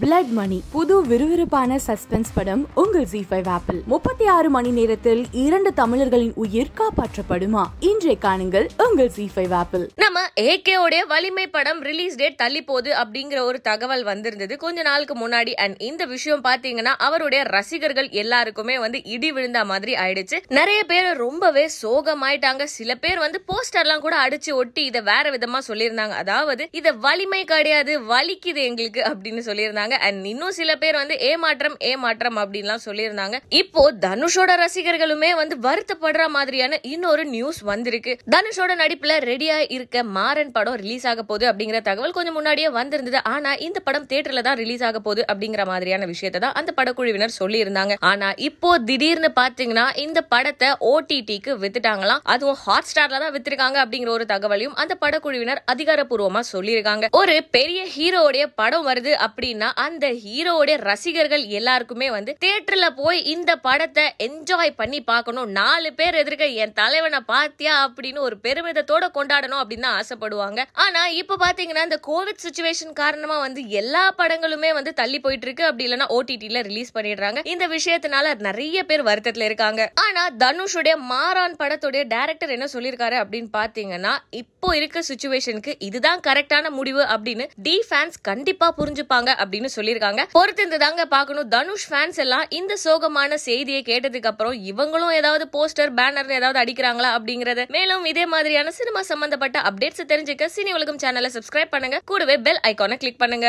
Blood மணி புது விறுவிறுப்பான suspense படம் உங்கள் ஜி ஃபைவ் ஆப்பிள் முப்பத்தி ஆறு மணி நேரத்தில் இரண்டு தமிழர்களின் உயிர் காப்பாற்றப்படுமா? இன்றைய காணுங்கள் உங்கள் ஜி ஃபைவ் ஆப்பிள் நம்ம ஏகேவோடைய வலிமை படம் ரிலீஸ் டேட் தள்ளி போகுது அப்படிங்கிற ஒரு தகவல் வந்திருந்தது. கொஞ்ச நாளுக்கு முன்னாடி அண்ட் இந்த விஷயம் பாத்தீங்கன்னா அவருடைய ரசிகர்கள் எல்லாருக்குமே வந்து இடி விழுந்த மாதிரி ஆயிடுச்சு. நிறைய பேர் ரொம்பவே சோகமாயிட்டாங்க. சில பேர் வந்து போஸ்டர்லாம் கூட அடிச்சு ஒட்டி இதை வேற விதமா சொல்லியிருந்தாங்க. அதாவது இதை வலிமை கிடையாது வலிக்குது எங்களுக்கு அப்படின்னு சொல்லியிருந்தாங்க. அண்ட் இன்னும் சில பேர் வந்து ஏமாற்றம் ஏமாற்றம் அப்படின்லாம் சொல்லியிருந்தாங்க. இப்போ தனுஷோட ரசிகர்களுமே வந்து வருத்தப்படுற மாதிரியான இன்னொரு நியூஸ் வந்திருக்கு. தனுஷோட நடிப்புல ரெடியா இருக்க மாறன் படம் ரிலீஸ் ஆக போகுது அப்படிங்கிற தகவல் கொஞ்சம் முன்னாடியே வந்திருந்தது. ஆனா இந்த படம் தியேட்டர்ல தான் ரிலீஸ் ஆக போகுது அப்படிங்கிற மாதிரியான விஷயத்தை தான் அந்த படக்குழுவினர் சொல்லியிருந்தாங்க. ஆனா இப்போ திடீர்னு பாத்தீங்கன்னா இந்த படத்தை ஓடிடிக்கு வித்துட்டாங்களாம். அதுவும் ஹாட் ஸ்டார்ல தான் வித்திருக்காங்க அப்படிங்கிற ஒரு தகவலையும் அந்த படக்குழுவினர் அதிகாரப்பூர்வமா சொல்லியிருக்காங்க. ஒரு பெரிய ஹீரோவுடைய படம் வருது அப்படின்னா அந்த ஹீரோவுடைய ரசிகர்கள் எல்லாருக்குமே வந்து தியேட்டர்ல போய் இந்த படத்தை என்ஜாய் பண்ணி பார்க்கணும். நாலு பேர் எதிர்க்க என் தலைவனை பாத்தியா அப்படின்னு ஒரு பெருமிதத்தோட கொண்டாடணும் அப்படின்னு தான் ஆசைப்படுவாங்க. ஆனா இப்ப பாத்தீங்கன்னா இந்த கோவிட் சுச்சுவேஷன் காரணமா வந்து எல்லா படங்களுமே வந்து தள்ளி போயிட்டு இருக்கு அப்படி இல்லைன்னா ஓடிடில ரிலீஸ் பண்ணிடுறாங்க. இந்த விஷயத்தினால நிறைய பேர் வருத்தத்துல இருக்காங்க. ஆனா தனுஷுடைய மாறான் படத்துடைய டைரக்டர் என்ன சொல்லியிருக்காரு அப்படின்னு பாத்தீங்கன்னா இப்போ இருக்க சுச்சுவேஷனுக்கு இதுதான் கரெக்டான முடிவு அப்படின்னு டி ஃபேன்ஸ் கண்டிப்பா புரிஞ்சுப்பாங்க. அப்படி அப்படின்னு சொல்லியிருக்காங்க. பொறுத்திருந்து தாங்க பார்க்கணும். தனுஷ் ஃபேன்ஸ் எல்லாம் இந்த சோகமான செய்தியை கேட்டதுக்கு அப்புறம் இவங்களும் ஏதாவது போஸ்டர் பேனர் ஏதாவது அடிக்கிறாங்களா அப்படிங்கறத மேலும் இதே மாதிரியான சினிமா சம்பந்தப்பட்ட அப்டேட்ஸ் தெரிஞ்சுக்க சினி உலகம் சேனலை சப்ஸ்கிரைப் பண்ணுங்க. கூடவே பெல் ஐகானை கிளிக் பண்ணுங்க.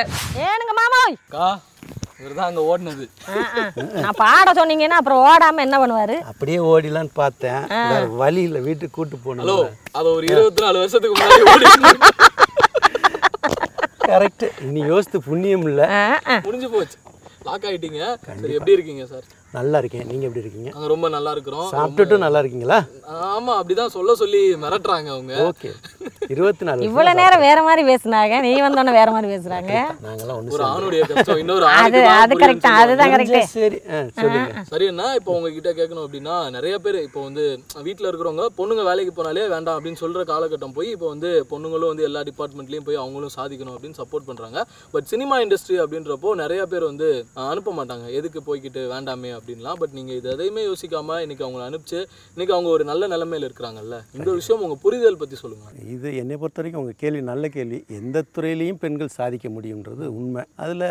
ஏனுங்க மாமோய்! அக்கா இவர் தான் அங்கே ஓடினது. நான் பாட சொன்னீங்கன்னா அப்புறம் ஓடாம என்ன பண்ணுவாரு? அப்படியே ஓடிலான்னு பார்த்தேன். வேற வழி இல்லை. வீட்டுக்கு கூட்டு போகணும். அது ஒரு இருபத்தி நாலு வருஷத்துக்கு முன்னாடி ஓடி கரெக்ட் இனி யோசித்து புண்ணியம் இல்லை. முடிஞ்சு போச்சு. லாக் ஆயிட்டீங்க. எப்படி இருக்கீங்க சார்? நல்லா இருக்கேன் நீங்கள் எப்படி இருக்கீங்க? ரொம்ப நல்லா இருக்கிறோம் சாப்பிட்டுட்டும் நல்லா இருக்கீங்களா ஆமா அப்படிதான் சொல்ல சொல்லி மிரட்டுறாங்க அவங்க. ஓகே. இருபத்தி நாலு இவ்வளவு நேரம் வேற மாதிரி பேசுனாங்க. நீ வந்தோடனே வேற மாதிரி பேசுறாங்க. நாங்களாம் ஒரு ஒன்று ஆணுடைய கஷ்டம் இன்னொரு அது அது கரெக்ட் அதுதான் கரெக்ட் சரி சொல்லுங்க. சரிண்ணா இப்போ உங்ககிட்ட கேட்கணும் அப்படின்னா நிறைய பேர் இப்போ வந்து வீட்டில் இருக்கிறவங்க பொண்ணுங்க வேலைக்கு போனாலே வேண்டாம் அப்படின்னு சொல்ற காலகட்டம் போய் இப்போ வந்து பொண்ணுங்களும் வந்து எல்லா டிபார்ட்மெண்ட்லையும் போய் அவங்களும் சாதிக்கணும் அப்படின்னு சப்போர்ட் பண்றாங்க. பட் சினிமா இண்டஸ்ட்ரி அப்படின்றப்போ நிறைய பேர் வந்து அனுப்ப மாட்டாங்க. எதுக்கு போய்க்கிட்டு வேண்டாமே அப்படின்லாம் பட் நீங்க இது எதையுமே யோசிக்காம இன்னைக்கு அவங்கள அனுப்பிச்சு இன்னைக்கு அவங்க ஒரு நல்ல நிலைமையில இருக்கிறாங்கல்ல? இந்த விஷயம் உங்க புரிதல் பத்தி சொல்லுங்க. இது என்னை பொறுத்த வரைக்கும் உங்கள் கேள்வி நல்ல கேள்வி. எந்த துறையிலையும் பெண்கள் சாதிக்க முடியுன்றது உண்மை. அதில்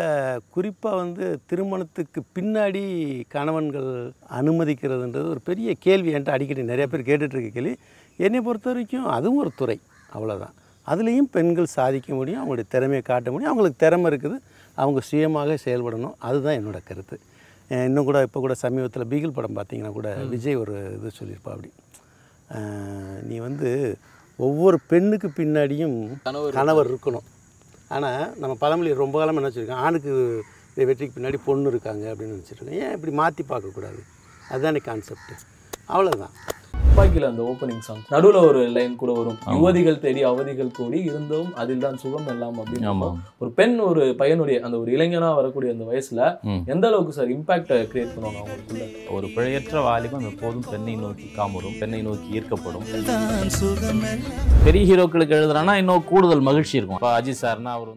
குறிப்பாக வந்து திருமணத்துக்கு பின்னாடி கணவன்கள் அனுமதிக்கிறதுன்றது ஒரு பெரிய கேள்வி என்கிட்ட அடிக்கடி நிறைய பேர் கேட்டுட்டு இருக்க கேள்வி. என்னை பொறுத்த வரைக்கும் அதுவும் ஒரு துறை அவ்வளோதான் அதுலேயும் பெண்கள் சாதிக்க முடியும் அவங்களுடைய திறமையை காட்ட முடியும். அவங்களுக்கு திறமை இருக்குது அவங்க சுயமாக செயல்படணும். அதுதான் என்னோட கருத்து. இன்னும் கூட இப்போ கூட சமீபத்தில் பீகிள் படம் பார்த்தீங்கன்னா கூட விஜய் ஒரு இது சொல்லியிருப்பா அப்படி. நீ வந்து ஒவ்வொரு பெண்ணுக்கு பின்னாடியும் கணவர் இருக்கணும். ஆனால் நம்ம பழமொழி ரொம்ப காலம் என்ன வச்சுருக்கோம் ஆணுக்கு வெற்றிக்கு பின்னாடி பொண்ணு இருக்காங்க அப்படின்னு நினச்சிருக்கோம் ஏன் இப்படி மாற்றி பார்க்கக்கூடாது? அதுதானே கான்செப்ட் அவ்வளோதான் துப்பாக்கியில் அந்த ஓப்பனிங் சாங் நடுவுல ஒரு லைன் கூட வரும். யுவதிகள் தேடி அவதிகள் கூடி இருந்தும் அதில் தான் சுகம் எல்லாம் அப்படின்னு. ஒரு பெண் ஒரு பையனுடைய அந்த ஒரு இளைஞனா வரக்கூடிய அந்த வயசுல. எந்த அளவுக்கு சார் இம்பாக்ட் கிரியேட் பண்ணுவாங்க அவங்களுக்குள்ள? ஒரு பிழையற்ற வாலிபம் எப்போதும் பெண்ணை நோக்கி காமுறும் பெண்ணை நோக்கி ஈர்க்கப்படும். பெரிய ஹீரோக்களுக்கு எழுதுறான்னா இன்னும் கூடுதல் மகிழ்ச்சி இருக்கும். இப்போ அஜித் சார்னா அவர் வந்து